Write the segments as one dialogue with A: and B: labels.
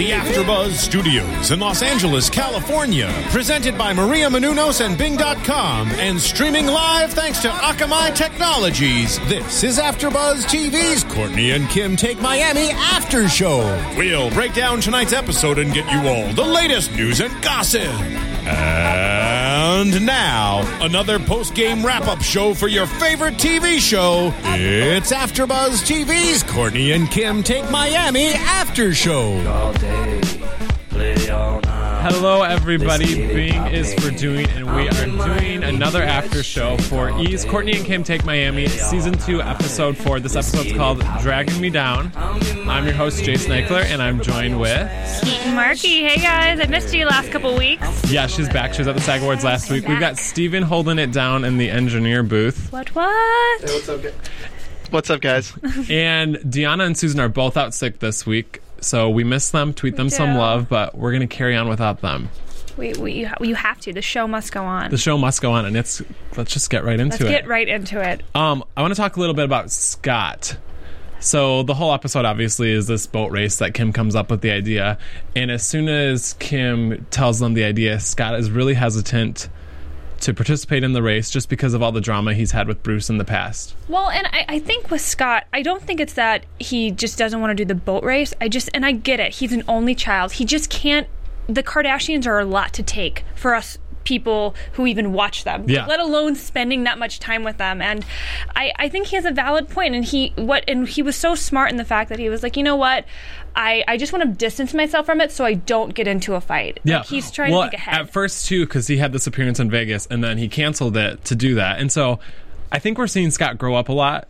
A: The AfterBuzz Studios in Los Angeles, California, presented by Maria Menounos and Bing.com, and streaming live thanks to Akamai Technologies. This is AfterBuzz TV's Kourtney and Kim Take Miami After Show. We'll break down tonight's episode and get you all the latest news and gossip. And now, another post-game wrap-up show for your favorite TV show. It's AfterBuzz TV's Kourtney and Kim Take Miami After Show.
B: all day.
C: Hello, everybody. Bing is for doing, and we are doing another after show for E!'s Kourtney and Kim Take Miami, season two, episode four. This episode's called Dragging Me Down. I'm your host, Jason Eichler, and I'm joined with.
D: Keaton Markey. Hey guys, I missed you last couple weeks.
C: Yeah, she's back. She was at the SAG Awards last week. We've got Steven holding it down in the engineer booth,
D: What? What?
E: What's up, guys?
C: and Deanna and Susan are both out sick this week. So we miss them. Tweet them some love, but we're gonna carry on without them.
D: We, we, you, ha- you have to. The show must go on.
C: The show must go on, and it's let's just get right into it.
D: Let's
C: it.
D: get right into it.
C: Um, I want to talk a little bit about Scott. So the whole episode obviously is this boat race that Kim comes up with the idea, and as soon as Kim tells them the idea, Scott is really hesitant to participate in the race just because of all the drama he's had with Bruce in the past.
D: Well, and I, I think with Scott, I don't think it's that he just doesn't want to do the boat race. I just, and I get it. He's an only child. He just can't. The Kardashians are a lot to take for us people who even watch them
C: Yeah.
D: let alone spending that much time with them. And I, I think he has a valid point and he what and he was so smart in the fact that he was like you know what? I, I just want to distance myself from it so I don't get into a fight.
C: Yeah,
D: Like, he's trying
C: well,
D: to think ahead.
C: At first, too, because he had this appearance in Vegas, and then he canceled it to do that. And so, I think we're seeing Scott grow up a lot,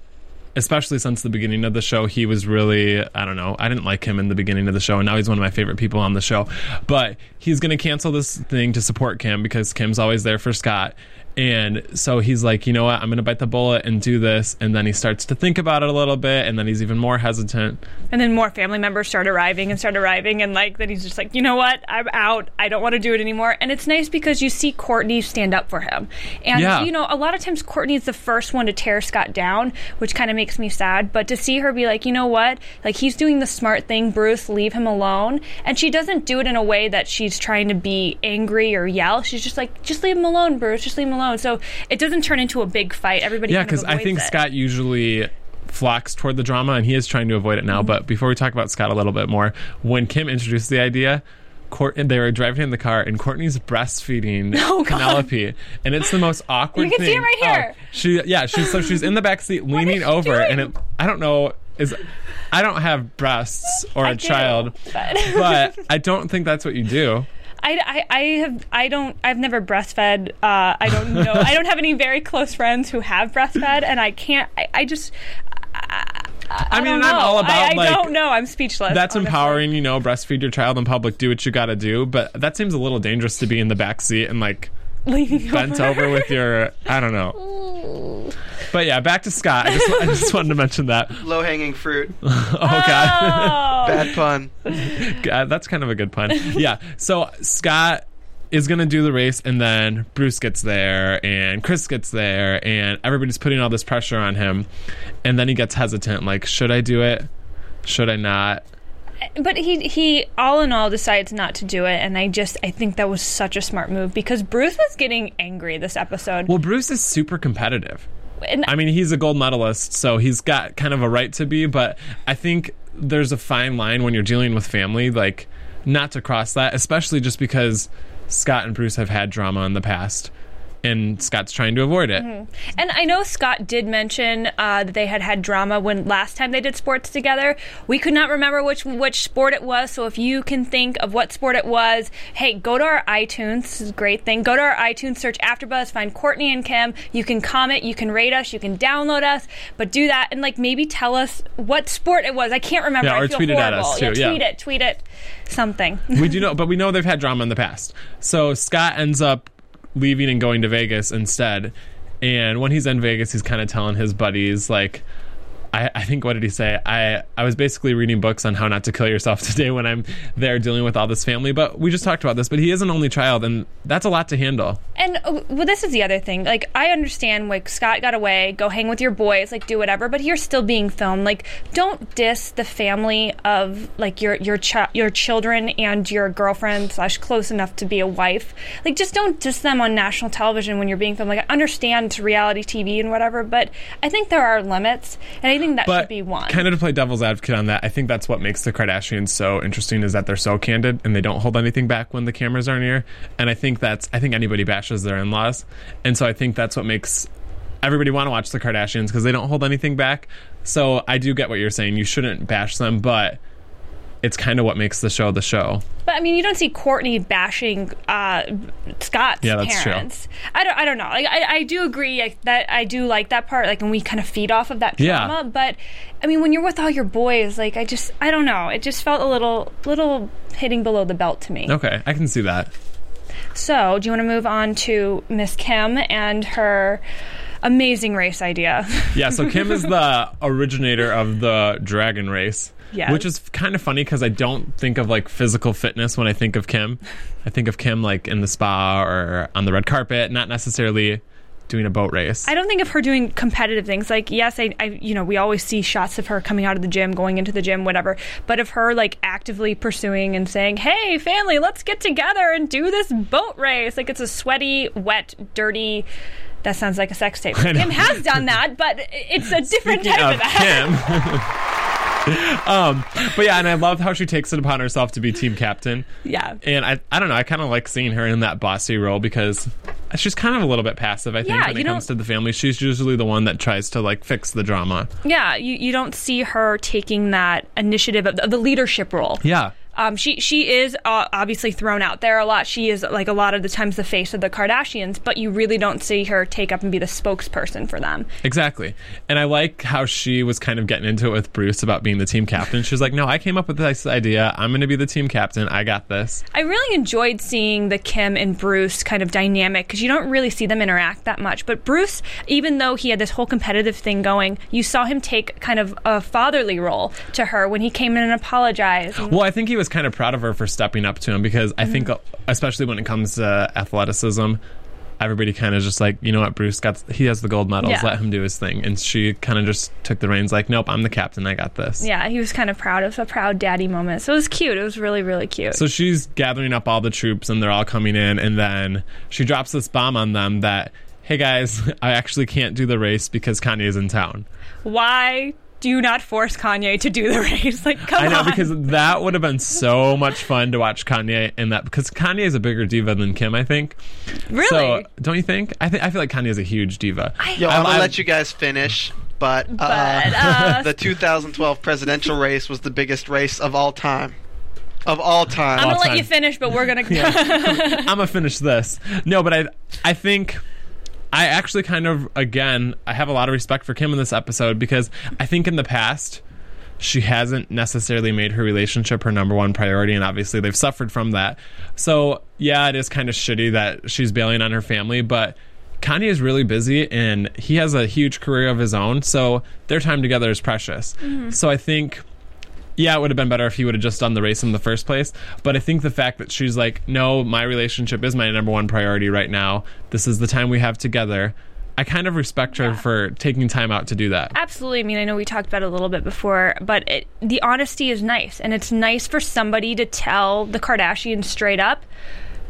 C: especially since the beginning of the show. He was really, I don't know, I didn't like him in the beginning of the show, and now he's one of my favorite people on the show. But he's going to cancel this thing to support Kim because Kim's always there for Scott. And so he's like, you know what? I'm going to bite the bullet and do this. And then he starts to think about it a little bit, and then he's even more hesitant.
D: And then more family members start arriving and start arriving, and like then he's just like, you know what, I'm out. I don't want to do it anymore. And it's nice because you see Kourtney stand up for him, and
C: Yeah.
D: you know a lot of times Kourtney's the first one to tear Scott down, which kind of makes me sad. But to see her be like, you know what, like he's doing the smart thing, Bruce, leave him alone, and she doesn't do it in a way that she's trying to be angry or yell. She's just like, just leave him alone, Bruce, just leave him alone. So it doesn't turn into a big fight. Everybody,
C: Yeah,
D: kind of
C: because I think
D: it.
C: Scott usually flocks toward the drama, and he is trying to avoid it
D: Mm-hmm.
C: now. But before we talk about Scott a little bit more, when Kim introduced the idea, Court, they were driving in the car, and Kourtney's breastfeeding
D: Oh,
C: Penelope, and it's the most awkward. Thing.
D: You can see it right here.
C: Oh, she, yeah, she's so she's in the back seat, leaning over,
D: doing?
C: and it, I don't know is. I don't have breasts or a
D: do,
C: child,
D: but-
C: but I don't think that's what you do.
D: I, I, I have I don't I've never breastfed. Uh, I don't know. I don't have any very close friends who have breastfed, and I can't. I, I just. I, I,
C: I mean, I'm all about,
D: I, I
C: like,
D: don't know. I'm speechless.
C: That's
D: honestly.
C: empowering, you know, breastfeed your child in public, do what you got to do, but that seems a little dangerous to be in the back seat and like
D: Leaning
C: bent over with your I don't know. But yeah, back to Scott. I just, I just wanted to mention that.
E: Low hanging fruit.
C: Oh god.
D: Oh.
E: Bad pun.
C: God, that's kind of a good pun. Yeah. So Scott is gonna do the race, and then Bruce gets there, and Kris gets there, and everybody's putting all this pressure on him, and then he gets hesitant. Like, should I do it? Should I not?
D: but he he all in all decides not to do it, and I just I think that was such a smart move because Bruce was getting angry this episode.
C: Well, Bruce is super competitive.
D: And
C: I mean, he's a gold medalist, so he's got kind of a right to be, but I think there's a fine line when you're dealing with family, like, not to cross that, especially just because Scott and Bruce have had drama in the past, and Scott's trying to avoid it.
D: And I know Scott did mention uh, that they had had drama when last time they did sports together. We could not remember which which sport it was. So if you can think of what sport it was, hey, go to our iTunes. This is a great thing. Go to our iTunes, search AfterBuzz, find Courtney and Kim. You can comment, you can rate us, you can download us, but do that and like maybe tell us what sport it was. I can't remember.
C: Yeah,
D: I
C: or
D: feel
C: tweet it at
D: horrible.
C: us, too,
D: Yeah,
C: yeah.
D: tweet it, tweet it, something.
C: we do know, but we know they've had drama in the past. So Scott ends up leaving and going to Vegas instead. And when he's in Vegas, he's kind of telling his buddies like. I, I think what did he say? I, I was basically reading books on how not to kill yourself today when I'm there dealing with all this family. But we just talked about this. But he is an only child, and that's a lot to handle.
D: And uh, well, this is the other thing. Like, I understand, like Scott got away, go hang with your boys, like do whatever. But you're still being filmed. Like, don't diss the family of like your your your children and your girlfriend slash close enough to be a wife. Like, just don't diss them on national television when you're being filmed. Like, I understand it's reality TV and whatever, but I think there are limits, and I think that
C: but
D: should be one.
C: kind of to play devil's advocate on that, I think that's what makes the Kardashians so interesting is that they're so candid and they don't hold anything back when the cameras are near. And I think that's I think anybody bashes their in-laws, and so I think that's what makes everybody want to watch the Kardashians because they don't hold anything back. So I do get what you're saying. You shouldn't bash them, but it's kind of what makes the show the show.
D: But I mean, you don't see Kourtney bashing uh, Scott's
C: Yeah, that's true.
D: parents. I don't. I don't know. Like, I, I do agree like, that I do like that part. Like, and we kind of feed off of that
C: Yeah.
D: But I mean, when you're with all your boys, like, I just, I don't know. It just felt a little, little hitting below the belt to me.
C: Okay, I can see that.
D: So, do you want to move on to Miss Kim and her amazing race idea?
C: Yeah, so Kim is the originator of the dragon race.
D: Yes.
C: Which is kind of funny because I don't think of like physical fitness when I think of Kim. I think of Kim like in the spa or on the red carpet, not necessarily doing a boat race.
D: I don't think of her doing competitive things. Like, yes, I, I, you know, we always see shots of her coming out of the gym, going into the gym, whatever. But of her like actively pursuing and saying, "Hey, family, let's get together and do this boat race." Like, it's a sweaty, wet, dirty. That sounds like a sex tape. Kim has done that, but it's a different
C: Speaking
D: type
C: of
D: of that.
C: Kim. um, but yeah, and I love how she takes it upon herself to be team captain.
D: yeah.
C: And I, I don't know, I kind of like seeing her in that bossy role because she's kind of a little bit passive. I think
D: Yeah,
C: when it comes to the family, she's usually the one that tries to like fix the drama.
D: Yeah, you, you don't see her taking that initiative of the leadership role.
C: Yeah.
D: Um, she she is uh, obviously thrown out there a lot. She is like a lot of the times the face of the Kardashians, but you really don't see her take up and be the spokesperson for them.
C: Exactly. And I like how she was kind of getting into it with Bruce about being the team captain. She was like, no, I came up with this idea. I'm going to be the team captain. I got this.
D: I really enjoyed seeing the Kim and Bruce kind of dynamic because you don't really see them interact that much. But Bruce, even though he had this whole competitive thing going, you saw him take kind of a fatherly role to her when he came in and apologized. And-
C: Well, I think he was kind of proud of her for stepping up to him because I think, mm-hmm. especially when it comes to athleticism, everybody kind of just like, you know what, Bruce got, he has the gold medals,
D: Yeah.
C: let him do his thing. And she kind of just took the reins, like, nope, I'm the captain, I got this.
D: yeah, he was kind of proud. It was a proud daddy moment. So it was cute. It was really, really cute.
C: So she's gathering up all the troops and they're all coming in, and then she drops this bomb on them that, hey guys, I actually can't do the race because Kanye's in town.
D: Why do you not force Kanye to do the race? Like, come on.
C: I know
D: on.
C: because that would have been so much fun to watch Kanye in that because Kanye is a bigger diva than Kim, I think.
D: really?
C: So don't you think? I think I feel like Kanye is a huge diva.
E: Yo,
C: I-
E: I'm gonna
C: I-
E: let you guys finish, but, uh,
D: But, uh,
E: the 2012 presidential race was the biggest race of all time. Of all time.
D: I'm gonna let
C: time.
D: you finish, but we're gonna.
C: I'm gonna finish this. No, but I I think I actually kind of again I have a lot of respect for Kim in this episode because I think in the past she hasn't necessarily made her relationship her number one priority and obviously they've suffered from that. So, yeah, it is kind of shitty that she's bailing on her family, but Kanye is really busy and he has a huge career of his own, so their time together is precious. Mm-hmm. So I think yeah, it would have been better if he would have just done the race in the first place. But I think the fact that she's like, no, my relationship is my number one priority right now. This is the time we have together. I kind of respect her for taking time out to do that.
D: Absolutely. I mean, I know we talked about it a little bit before, but it, the honesty is nice, and it's nice for somebody to tell the Kardashians straight up.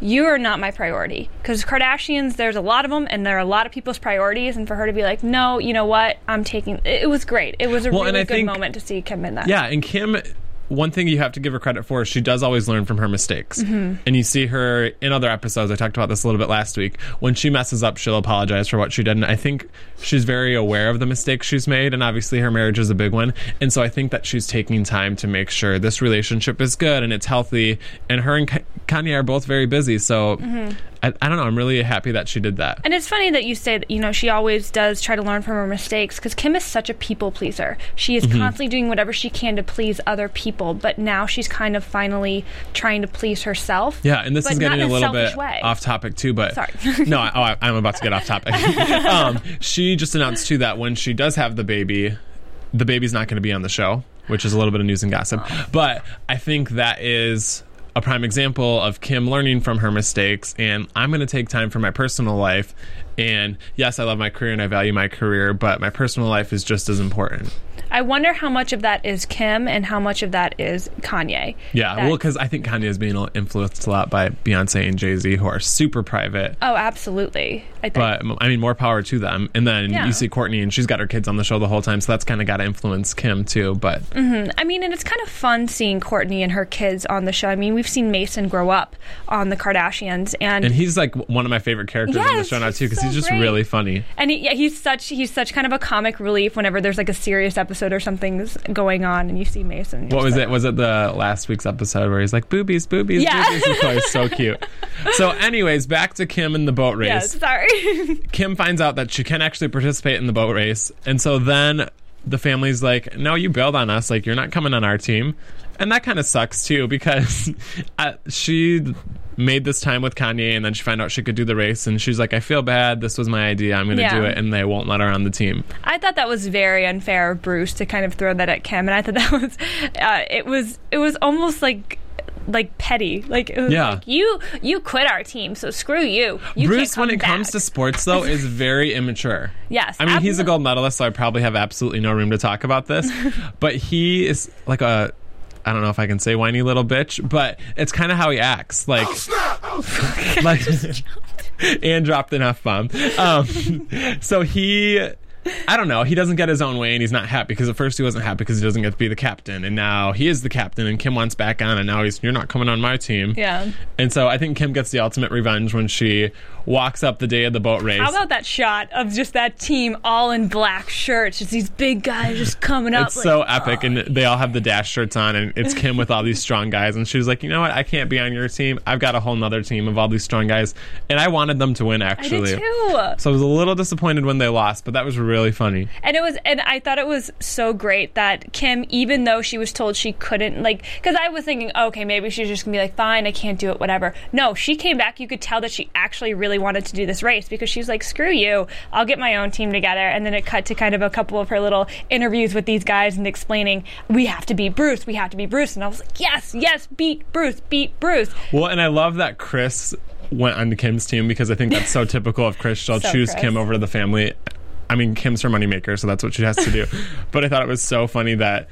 D: You are not my priority because Kardashians. There's a lot of them, and there are a lot of people's priorities. And for her to be like, "No, you know what? I'm taking." It, it was great. It was a
C: Well,
D: really good
C: think-
D: moment to see Kim in that.
C: Yeah, and Kim, one thing you have to give her credit for is she does always learn from her mistakes.
D: Mm-hmm.
C: And you see her in other episodes. I talked about this a little bit last week. When she messes up, she'll apologize for what she did. And I think she's very aware of the mistakes she's made. And obviously, her marriage is a big one. And so I think that she's taking time to make sure this relationship is good and it's healthy. And her and Kanye are both very busy. So
D: Mm-hmm.
C: I, I don't know. I'm really happy that she did that.
D: And it's funny that you say that, you know, she always does try to learn from her mistakes because Kim is such a people pleaser. She
C: Mm-hmm.
D: is constantly doing whatever she can to please other people, but now she's kind of finally trying to please herself.
C: Yeah, and this is getting
D: in
C: a little bit
D: way.
C: off topic too, but
D: Sorry.
C: no, I, oh, I, I'm about to get off topic. um, she just announced too that when she does have the baby, the baby's not going to be on the show, which is a little bit of news and gossip. But I think that is a prime example of Kim learning from her mistakes, and I'm going to take time for my personal life. And yes, I love my career and I value my career, but my personal life is just as important.
D: I wonder how much of that is Kim and how much of that is Kanye.
C: Yeah,
D: That-
C: well, because I think Kanye is being influenced a lot by Beyonce and Jay Z, who are super private.
D: Oh, absolutely. I think.
C: But I mean, more power to them. And then
D: Yeah.
C: you see Kourtney, and she's got her kids on the show the whole time, so that's kind of got to influence Kim too. But mm-hmm.
D: I mean, and it's kind of fun seeing Kourtney and her kids on the show. I mean, we've seen Mason grow up on the Kardashians, and
C: and he's like one of my favorite characters in the show now too, because
D: so
C: he's just
D: great.
C: really funny.
D: And he, yeah, he's such he's such kind of a comic relief whenever there's like a serious episode or something's going on, and you see Mason.
C: What was
D: just
C: it? Was it the last week's episode where he's like boobies, boobies,
D: Yeah.
C: boobies? It's always so cute. So, anyways, back to Kim and the boat race.
D: Yes, sorry.
C: Kim finds out that she can actually participate in the boat race, and so then the family's like, "No, you bailed on us. Like, you're not coming on our team," and that kind of sucks too because uh, she made this time with Kanye, and then she found out she could do the race, and she's like, "I feel bad. This was my idea. I'm going to
D: Yeah.
C: do it," and they won't let her on the team.
D: I thought that was very unfair of Bruce to kind of throw that at Kim, and I thought that was uh, it was it was almost like like petty. Like it was
C: Yeah.
D: like you you quit our team, so screw you. you
C: Bruce, when it comes to sports, though, is very immature.
D: Yes,
C: I mean he's a gold medalist, so I probably have absolutely no room to talk about this. but he is like a. I don't know if I can say whiny little bitch, but it's kind of how he acts. Like, like, and dropped an f bomb. Um, so he, I don't know. He doesn't get his own way, and he's not happy because at first he wasn't happy because he doesn't get to be the captain, and now he is the captain, and Kim wants back on, and now he's you're not coming on my team.
D: Yeah.
C: And so I think Kim gets the ultimate revenge when she walks up the day of the boat race.
D: How about that shot of just that team all in black shirts, just these big guys just coming up?
C: it's
D: like,
C: so epic, oh, and they all have the dash shirts on, and it's Kim with all these strong guys. And she was like, "You know what? I can't be on your team. I've got a whole nother team of all these strong guys." And I wanted them to win, actually.
D: I did too.
C: So I was a little disappointed when they lost, but that was really funny.
D: And it was, and I thought it was so great that Kim, even though she was told she couldn't, like, because I was thinking, okay, maybe she's just gonna be like, fine, I can't do it, whatever. No, she came back. You could tell that she actually really wanted to do this race because she's like, screw you, I'll get my own team together. And then it cut to kind of a couple of her little interviews with these guys and explaining, we have to beat Bruce, we have to beat Bruce. And I was like, yes, yes, beat Bruce, beat Bruce.
C: Well, and I love that Kris went on to Kim's team because I think that's so typical of Kris. She'll
D: So
C: choose
D: Kris.
C: Kim over the family. I mean, Kim's her moneymaker, so that's what she has to do. but I thought it was so funny that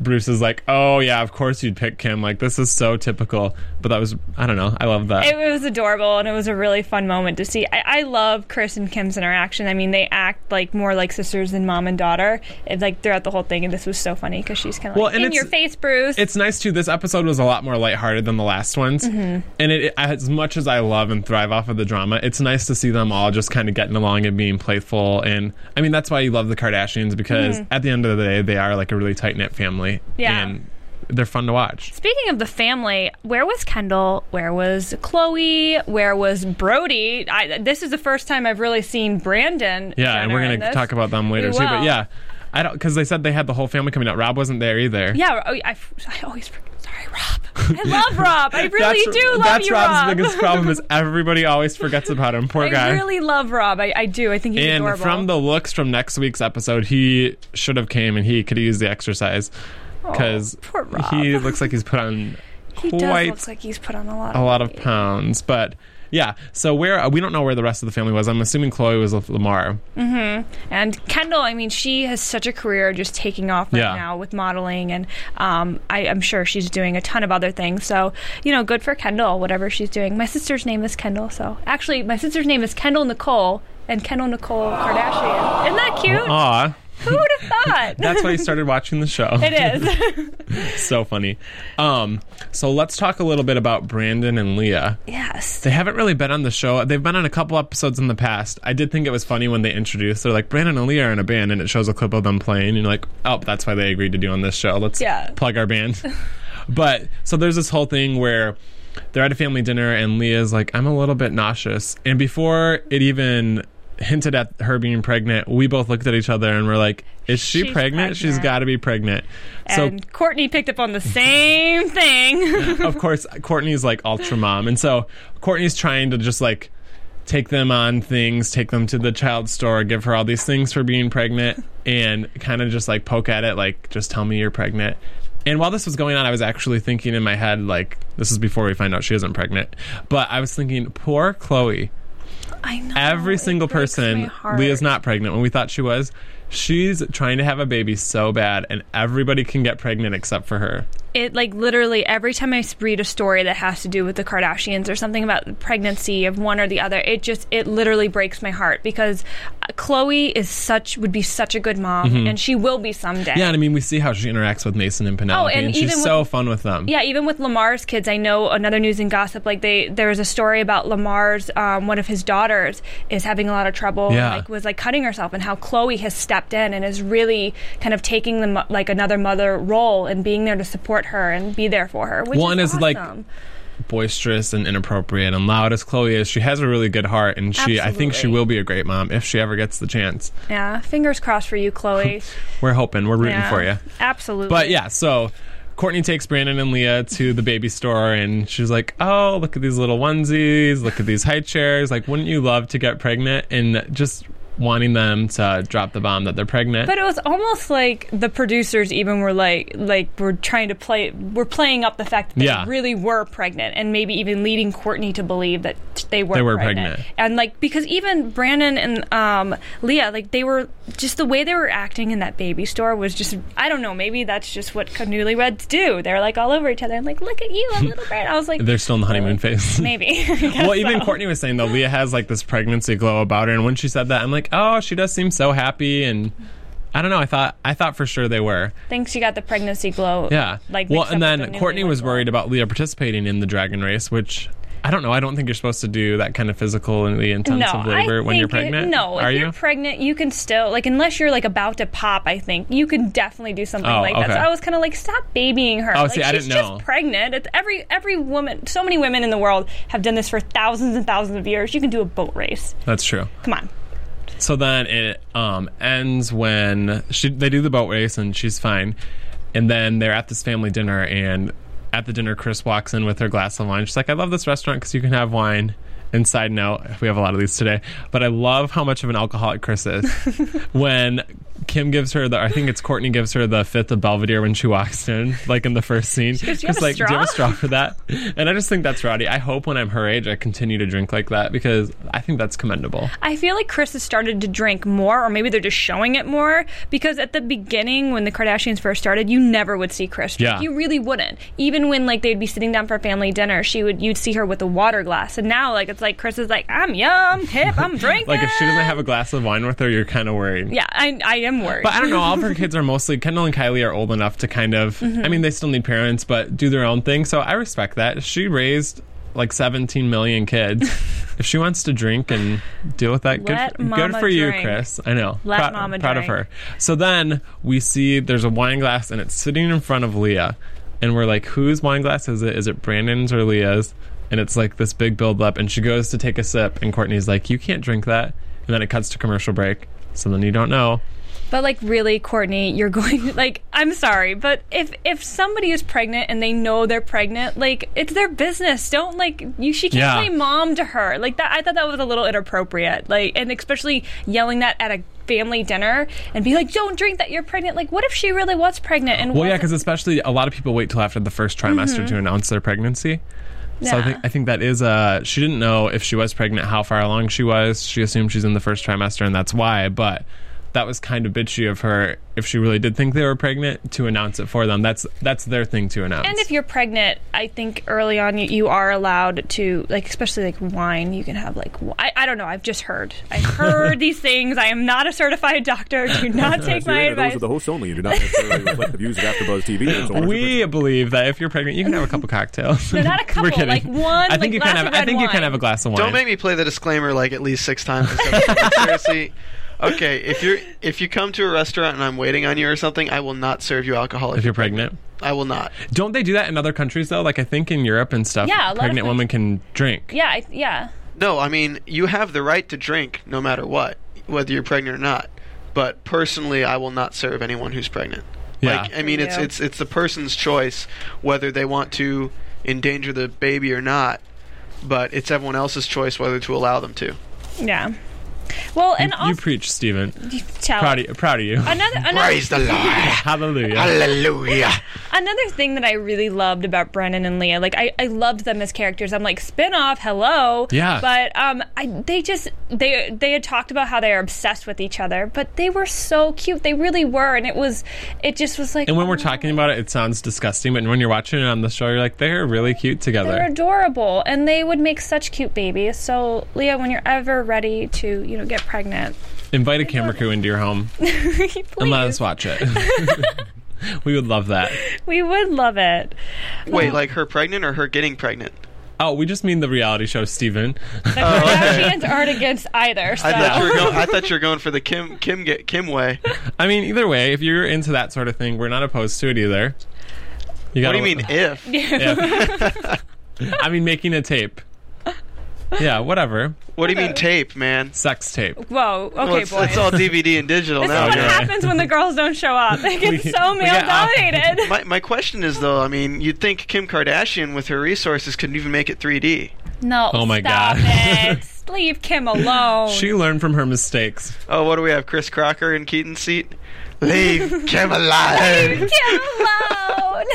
C: Bruce is like, "Oh yeah, of course you'd pick Kim." Like this is so typical. But that was, I don't know, I love that.
D: It was adorable and it was a really fun moment to see. I, I love Kris and Kim's interaction. I mean, they act like more like sisters than mom and daughter. It's like throughout the whole thing, and this was so funny because she's kind of
C: Well,
D: like in your face, Bruce.
C: it's nice too. This episode was a lot more lighthearted than the last ones,
D: Mm-hmm.
C: and it, it- as much as I love and thrive off of the drama, it's nice to see them all just kind of getting along and being playful. And I mean, that's why you love the Kardashians because at the end of the day, they are like a really tight knit family,
D: Mm-hmm. Yeah.
C: and they're fun to watch.
D: Speaking of the family, where was Kendall? Where was Khloe? Where was Brody? I, this is the first time I've really seen Brandon.
C: Yeah, and we're gonna talk about them later too. But yeah, I don't because they said they had the whole family coming out. Rob wasn't there either.
D: Yeah, oh, I, I always forget. Sorry, Rob. I love Rob. I really do love Rob.
C: that's
D: you,
C: Rob's
D: Rob.
C: biggest problem is everybody always forgets about him. Poor guy.
D: I really love Rob. I, I do. I think he's
C: and
D: adorable.
C: from the looks from next week's episode, he should have came and he could use the exercise because
D: Oh, poor Rob.
C: he looks like he's put on
D: he does looks like he's put on a lot.
C: a lot of pounds. But yeah, so where we don't know where the rest of the family was. I'm assuming Khloe was with Lamar.
D: And Kendall, I mean, she has such a career just taking off right
C: Yeah.
D: now with modeling, and um, I, I'm sure she's doing a ton of other things. So, you know, good for Kendall, whatever she's doing. My sister's name is Kendall, so actually, my sister's name is Kendall Nicole, and Kendall Nicole Kardashian. Isn't that cute?
C: Aw,
D: Who would have thought?
C: that's why you started watching the show.
D: it is.
C: so funny. Um, so let's talk a little bit about Brandon and Leah.
D: yes.
C: They haven't really been on the show. They've been on a couple episodes in the past. I did think it was funny when they introduced. They're like Brandon and Leah are in a band, and it shows a clip of them playing. And you're like, oh, that's why they agreed to do on this show. Let's
D: Yeah.
C: plug our band. but so there's this whole thing where they're at a family dinner, and Leah's like, "I'm a little bit nauseous," and before it even hinted at her being pregnant, we both looked at each other and we're like, "Is she
D: She's
C: pregnant? She's got to be pregnant."
D: And So Kourtney picked up on the same thing.
C: of course, Kourtney's like ultra mom, and so Kourtney's trying to just like take them on things, take them to the child store, give her all these things for being pregnant, and kind of just like poke at it, like just tell me you're pregnant. And while this was going on, I was actually thinking in my head, like this is before we find out she isn't pregnant, but I was thinking, poor Khloe.
D: I know.
C: Every single person. Leah's not pregnant when we thought she was. She's trying to have a baby so bad, and everybody can get pregnant except for her.
D: It like literally every time I read a story that has to do with the Kardashians or something about the pregnancy of one or the other, it just it literally breaks my heart because uh, Khloe is such would be such a good mom and she will be someday.
C: Mm-hmm. Yeah, and I mean, we see how she interacts with Mason and Penelope,
D: Oh, and
C: and, she's
D: with-
C: so fun with them.
D: Yeah, even with Lamar's kids, I know another news and gossip. Like they, there was a story about Lamar's um, one of his daughters is having a lot of trouble.
C: Yeah.
D: like was like cutting herself, and how Khloe has stepped in and is really kind of taking the like another mother role and being there to support her and be there for her. Which
C: One
D: is,
C: is, like, boisterous and inappropriate and loud as Khloe is, she has a really good heart, and she I think she will be a great mom if she ever gets the chance.
D: yeah, fingers crossed for you, Khloe.
C: We're hoping, we're rooting
D: yeah,
C: for you.
D: Absolutely.
C: But yeah, so Kourtney takes Brandon and Leah to the baby store, and she's like, "Oh, look at these little onesies! Look at these high chairs! Like, wouldn't you love to get pregnant?" And just wanting them to drop the bomb that they're pregnant.
D: But it was almost like the producers even were like like were trying to play were playing up the fact that they
C: Yeah.
D: really were pregnant and maybe even leading Kourtney to believe that they were
C: They were
D: pregnant.
C: pregnant.
D: And like because even Brandon and um, Leah like they were just the way they were acting in that baby store was just I don't know maybe that's just what newlyweds do. They're like all over each other and like look at you a little Brandon. I was like
C: they're still in the honeymoon phase.
D: maybe.
C: well, even Kourtney was saying though, Leah has like this pregnancy glow about her, and when she said that, I'm like, oh, she does seem so happy, and I don't know. I thought I thought for sure they were.
D: Think she got the pregnancy glow.
C: Yeah.
D: Like
C: well, and then
D: the
C: Kourtney was worried about Leah participating in the dragon race, which I don't know. I don't think you're supposed to do that kind of physically intensive labor
D: I
C: when you're
D: think it-
C: pregnant.
D: no,
C: are
D: if
C: you?
D: are pregnant, you can still like unless you're like about to pop. I think you can definitely do something
C: Oh,
D: like that. So I was kind of like, stop babying her.
C: Oh,
D: like,
C: see, I
D: she's
C: didn't know.
D: just pregnant. It's every every woman. So many women in the world have done this for thousands and thousands of years. You can do a boat race.
C: That's true.
D: Come on.
C: So then it um, ends when she they do the boat race and she's fine, and then they're at this family dinner and at the dinner Kris walks in with her glass of wine. She's like, "I love this restaurant because you can have wine." And side note, we have a lot of these today, but I love how much of an alcoholic Kris is. when Kim gives her the, I think it's Kourtney gives her the fifth of Belvedere when she walks in, like in the first scene.
D: goes, "Do you have a
C: like, do you have a
D: straw?"
C: straw for that? And I just think that's rowdy. I hope when I'm her age, I continue to drink like that because I think that's commendable.
D: I feel like Kris has started to drink more, or maybe they're just showing it more. Because at the beginning, when the Kardashians first started, you never would see Kris drink.
C: Yeah.
D: You really wouldn't. Even when like they'd be sitting down for family dinner, she would you'd see her with a water glass. And now, like it's like Kris is like, I'm young, hip, I'm drinking.
C: Like if she doesn't have a glass of wine with her, you're kind of worried.
D: yeah, I, I am
C: But I don't know. All of her kids are mostly Kendall and Kylie are old enough to kind of.
D: Mm-hmm.
C: I mean, they still need parents, but do their own thing. So I respect that. She raised like 17 million kids. if she wants to drink and deal with that, good,
D: Let
C: good
D: mama
C: for you. Kris. I know.
D: Let
C: proud,
D: mama
C: proud of her. So then we see there's a wine glass and it's sitting in front of Leah, and we're like, whose wine glass is it? Is it Brandon's or Leah's? And it's like this big build up, and she goes to take a sip, and Kourtney's like, "You can't drink that." And then it cuts to commercial break. So then you don't know.
D: But like really, Kourtney, you're going like I'm sorry, but if if somebody is pregnant and they know they're pregnant, like it's their business. Don't like you she can't
C: Yeah.
D: say mom to her. Like that I thought that was a little inappropriate. Like and especially yelling that at a family dinner and be like, Don't drink that, you're pregnant. Like what if she really was pregnant and
C: Well, yeah, because especially a lot of people wait till after the first trimester to announce their pregnancy. So I think I think that is uh she didn't know if she was pregnant, how far along she was. She assumed she's in the first trimester, and that's why. But that was kind of bitchy of her if she really did think they were pregnant to announce it for them. That's that's their thing to announce.
D: and if you're pregnant, I think early on you, you are allowed to like, especially like wine. You can have like I, I don't know. I've just heard. I've heard these things. I am not a certified doctor. Do not take my
F: Those
D: advice.
F: are the hosts only and do not necessarily reflect the views of AfterBuzz TV. and so on and so forth.
C: we believe that if you're pregnant, you can have a couple cocktails.
D: No, not a couple,
C: We're kidding.
D: like one,
C: I think
D: like,
C: you can have. I
D: red
C: think you can have a glass of wine.
E: Don't make me play the disclaimer like at least six times. Seriously. Okay, if you're if you come to a restaurant and I'm waiting on you or something, I will not serve you alcohol.
C: if you're pregnant.
E: I will not.
C: Don't they do that in other countries though? Like I think in Europe and stuff,
D: Yeah, a
C: pregnant women can drink.
D: Yeah, I, yeah.
E: No, I mean you have the right to drink no matter what, whether you're pregnant or not. But personally, I will not serve anyone who's pregnant.
C: Yeah.
E: Like I mean, it's it's it's the person's choice whether they want to endanger the baby or not. But it's everyone else's choice whether to allow them to.
D: Yeah. Well, and
C: You
D: also
C: preach, Stephen.
D: tell
C: Proud of you. Proud of you.
D: another another
E: Praise the Lord,
C: Hallelujah.
E: Hallelujah.
D: another thing that I really loved about Brennan and Leah, like I, I loved them as characters. I'm like spin off, hello.
C: Yeah.
D: But um, I, they just they they had talked about how they are obsessed with each other, but they were so cute. They really were, and it was it just was like.
C: And when we're
D: oh,
C: talking about it, it sounds disgusting, but when you're watching it on the show, you're like, they're really cute together.
D: They're adorable, and they would make such cute babies. So, Leah, when you're ever ready to, you know, get pregnant,
C: Invite a camera crew into your home and let us watch it. we would love that.
D: we would love it.
E: Wait, like her pregnant or her getting pregnant?
C: Oh, we just mean the reality show, Steven.
D: The oh, Kardashians aren't against either. So.
E: I thought you were going. I thought you were going for the Kim Kim get Kim way.
C: I mean, either way, if you're into that sort of thing, we're not opposed to it either. You
E: What
C: gotta,
E: do you mean if?
C: if? I mean, making a tape. Yeah, whatever.
E: What do you mean tape, man?
C: Sex tape.
D: Whoa, okay,
E: Well, it's,
D: boys.
E: it's all DVD and digital
D: this
E: now.
D: is what
C: you're
D: happens when the girls don't show up. They get
C: We-
D: so
C: we
D: male
C: get off-
D: dominated.
E: My, my question is though, I mean, you'd think Kim Kardashian with her resources could even make it 3D.
D: No,
C: Oh my
D: stop
C: God.
D: it. Leave Kim alone.
C: She learned from her mistakes.
E: Oh, what do we have? Chris Crocker in Keaton's seat. Leave Kim alone.
D: Leave Kim alone.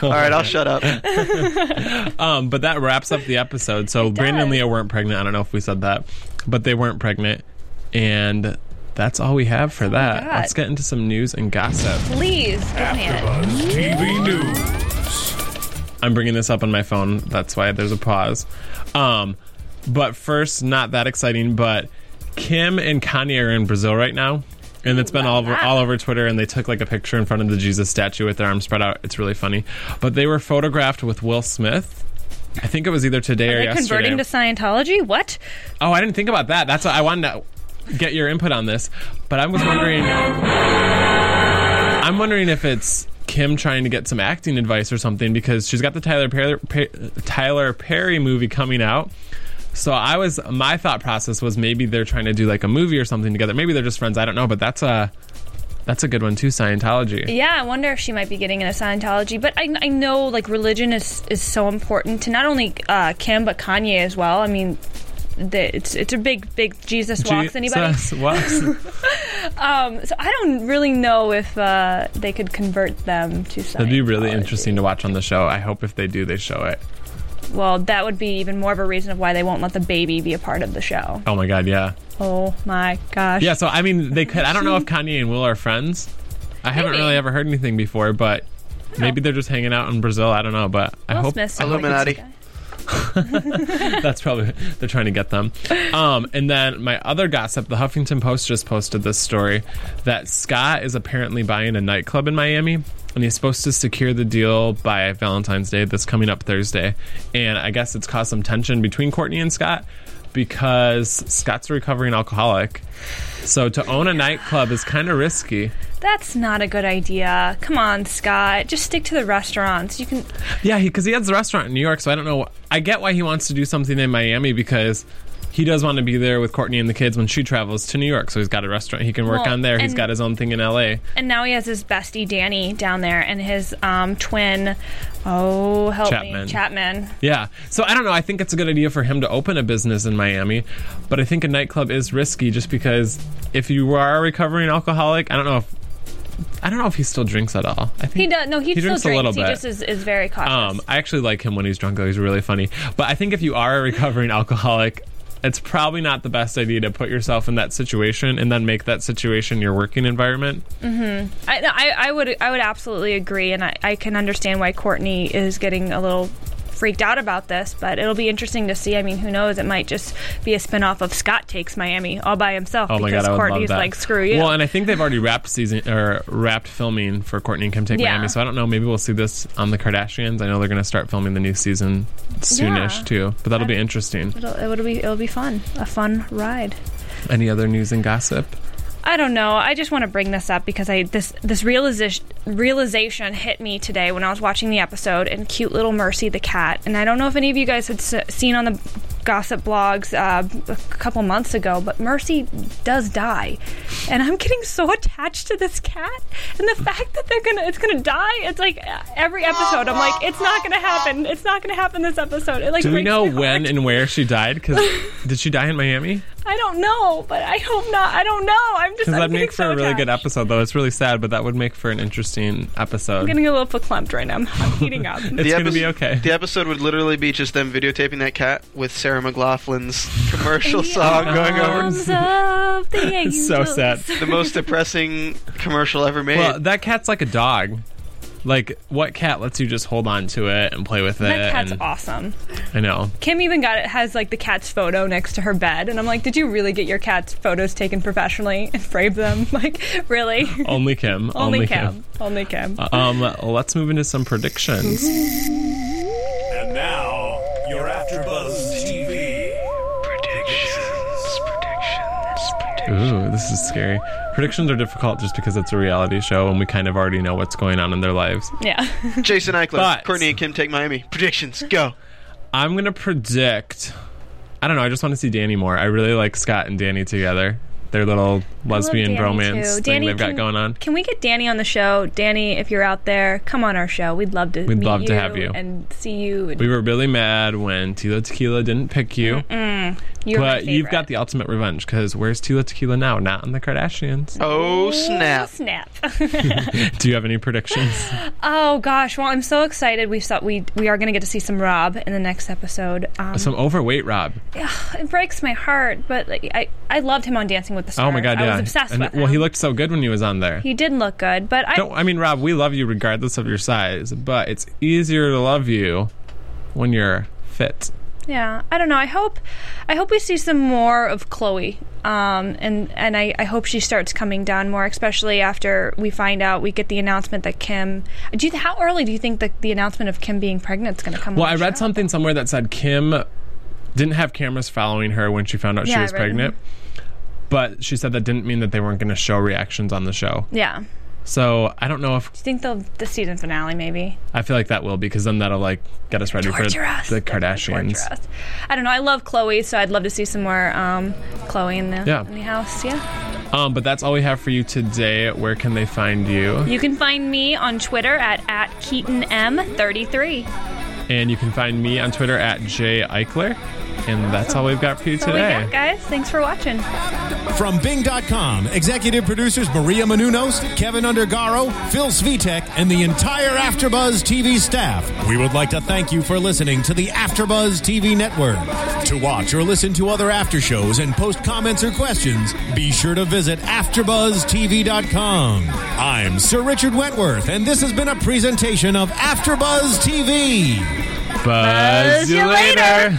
E: All right, I'll shut up.
C: Um, but that wraps up the episode. So Brandon and. Leah weren't pregnant. I don't know if we said that, but they weren't pregnant, and that's all we have for that. Let's get into some news and gossip.
D: Please, give me it.
G: AfterBuzz TV News.
C: I'm bringing this up on my phone. That's why there's a pause. Um, but first, not that exciting, but Kim and Kanye are in Brazil right now. And it's been all over, all over Twitter, and they took like a picture in front of the Jesus statue with their arms spread out. It's really funny. But they were photographed with Will Smith. I think it was either today or
D: they
C: yesterday.
D: converting to Scientology? What?
C: Oh, I didn't think about that. That's what I wanted to get your input on this. But I was wondering. I'm wondering if it's Kim trying to get some acting advice or something because she's got the Tyler Perry, Pe- Tyler Perry movie coming out. So I was my thought process was maybe they're trying to do like a movie or something together. Maybe they're just friends. I don't know, but that's a that's a good one too. Scientology.
D: Yeah, I wonder if she might be getting into Scientology. But I, I know like religion is is so important to not only uh, Kim but Kanye as well. I mean, the, it's it's a big big Jesus walks anybody.
C: Jesus walks.
D: Um, so I don't really know if uh, they could convert them to.
C: That'd be really interesting to watch on the show. I hope if they do, they show it.
D: Well, that would be even more of a reason of why they won't let the baby be a part of the show.
C: Oh my god, yeah.
D: Oh my gosh.
C: Yeah, so I mean, they could. I don't know if Kanye and Will are friends. I haven't
D: Maybe.
C: really ever heard anything before, but maybe they're just hanging out in Brazil. I don't know, but I
D: Will
C: hope
D: Smith's
E: Illuminati.
D: like-
C: that's probably they're trying to get them. Um, and then my other gossip, the Huffington Post just posted this story that Scott is apparently buying a nightclub in Miami, and he's supposed to secure the deal by Valentine's Day, this coming up Thursday. And I guess it's caused some tension between Kourtney and Scott because Scott's a recovering alcoholic. So to own a nightclub is kind of risky.
D: That's not a good idea. Come on, Scott. Just stick to the restaurants. You can.
C: Yeah, because he, has the restaurant in New York, so I don't know. I get why he wants to do something in Miami because he does want to be there with Kourtney and the kids when she travels to New York. So he's got a restaurant he can work
D: Well,
C: on there. He's got his own thing in LA.
D: And now he has his bestie Danny down there, and his um, twin. Oh, help
C: Chapman.
D: me, Chapman.
C: Yeah. So I don't know. I think it's a good idea for him to open a business in Miami, but I think a nightclub is risky just because if you are a recovering alcoholic, I don't know if. I don't know if he still drinks at all. I think
D: He does. No, he,
C: He
D: still
C: drinks
D: drinks.
C: a little bit.
D: He just is, is very cautious.
C: Um, I actually like him when he's drunk. Though he's really funny. But I think if you are a recovering alcoholic, it's probably not the best idea to put yourself in that situation and then make that situation your working environment. Mm-hmm.
D: I, I, I would I would absolutely agree, and I, I can understand why Kourtney is getting a little freaked out about this. But it'll be interesting to see. I mean, who knows? It might just be a spinoff of Scott takes Miami all by himself
C: Oh my
D: because
C: god, Kourtney's
D: like, screw you.
C: Well, and I think they've already wrapped season or wrapped filming for Kourtney and Kim Take
D: Yeah.
C: Miami. So I don't know. Maybe we'll see this on the Kardashians. I know they're going to start filming the new season soonish
D: Yeah.
C: too. But that'll be interesting.
D: it'll, it'll be it'll be fun, a fun ride.
C: Any other news and gossip?
D: I don't know. I just want to bring this up because I this this realization realization hit me today when I was watching the episode and cute little Mercy the cat. And I don't know if any of you guys had s- seen on the gossip blogs uh, a couple months ago, but Mercy does die, and I'm getting so attached to this cat. And the fact that they're gonna it's gonna die, it's like uh, every episode I'm like, it's not gonna happen. It's not gonna happen this episode. It like
C: Do we know when and where she died? Because did she die in Miami?
D: I don't know, but I hope not. I don't know. I'm just
C: Because
D: I'm
C: that
D: getting
C: makes for
D: so
C: a really good episode, though. It's really sad, but that would make for an interesting episode.
D: I'm getting a little verklumped right now. I'm, I'm heating up.
C: it's
E: The
C: going to
E: epis-
C: be okay.
E: The episode would literally be just them videotaping that cat with Sarah McLachlan's commercial song going over.
D: Of the
C: It's so sad.
E: The most depressing commercial ever made.
C: Well, that cat's like a dog. Like, what cat lets you just hold on to it and play with it?
D: That cat's
C: and,
D: awesome.
C: I know.
D: Kim even got it has like the cat's photo next to her bed, and I'm like, did you really get your cat's photos taken professionally and frame them? Like, really?
C: Only Kim.
D: Only Kim. Only Kim.
C: Um, let's move into some predictions.
G: And now, your AfterBuzz TV predictions. Predictions. Predictions.
C: Ooh, this is scary. Predictions are difficult just because it's a reality show and we kind of already know what's going on in their lives.
D: yeah.
E: Jason Eichler,
C: But-
E: Kourtney and Kim take Miami. Predictions, go.
C: I'm gonna predict. I don't know. I just want to see Danny more. I really like Scott and Danny together. Their little lesbian
D: Danny,
C: bromance
D: too.
C: thing
D: Danny,
C: they've got
D: can-
C: going on.
D: Can we get Danny on the show? Danny, if you're out there, come on our show. We'd love to.
C: We'd
D: meet
C: love to have you.
D: and see you.
C: We were really mad when Tila Tequila didn't pick you,
D: You're my
C: but you've got the ultimate revenge because where's Tila Tequila now? Not on the Kardashians.
E: Oh,
D: Oh,
E: snap.
D: snap.
C: Do you have any predictions?
D: oh gosh, well I'm so excited. We saw we we are going to get to see some Rob in the next episode. Um,
C: Some overweight Rob.
D: Yeah, it breaks my heart, but like, I I loved him on Dancing with the Stars.
C: Oh my god,
D: I
C: yeah.
D: was obsessed
C: And-
D: with him.
C: Well, he looked so good when he was on there.
D: He did look good, but I
C: Don't, I mean, Rob, we love you regardless of your size, but it's easier to love you when you're fit.
D: Yeah, I don't know. I hope, I hope we see some more of Khloe, um, and and I, I hope she starts coming down more, especially after we find out we get the announcement that Kim. Do you how early do you think that the announcement of Kim being pregnant is going to come?
C: Well, I read
D: show?
C: something somewhere that said Kim didn't have cameras following her when she found out
D: Yeah,
C: she was pregnant. But she said that didn't mean that they weren't going to show reactions on the show.
D: Yeah.
C: So I don't know if Do
D: you think they'll the season finale maybe
C: I feel like that will because then that'll like get us ready
D: torture
C: for
D: us?
C: the Kardashians.
D: I don't know. I love Khloe, so I'd love to see some more um, Khloe in the
C: Yeah.
D: in the house. Yeah.
C: Um, but that's all we have for you today. Where can they find you?
D: You can find me on Twitter at at KeatonM33.
C: And you can find me on Twitter at Jay Eichler. And that's all we've got for you
D: That's all we
C: today.
D: got, guys. Thanks for watching.
A: From Bing.com, executive producers Maria Menounos, Kevin Undergaro, Phil Svitek, and the entire Afterbuzz TV staff. We would like to thank you for listening to the Afterbuzz TV network. To watch or listen to other after shows and post comments or questions, be sure to visit AfterbuzZTV.com. I'm Sir Richard Wentworth, and this has been a presentation of Afterbuzz TV.
C: Buzz you later.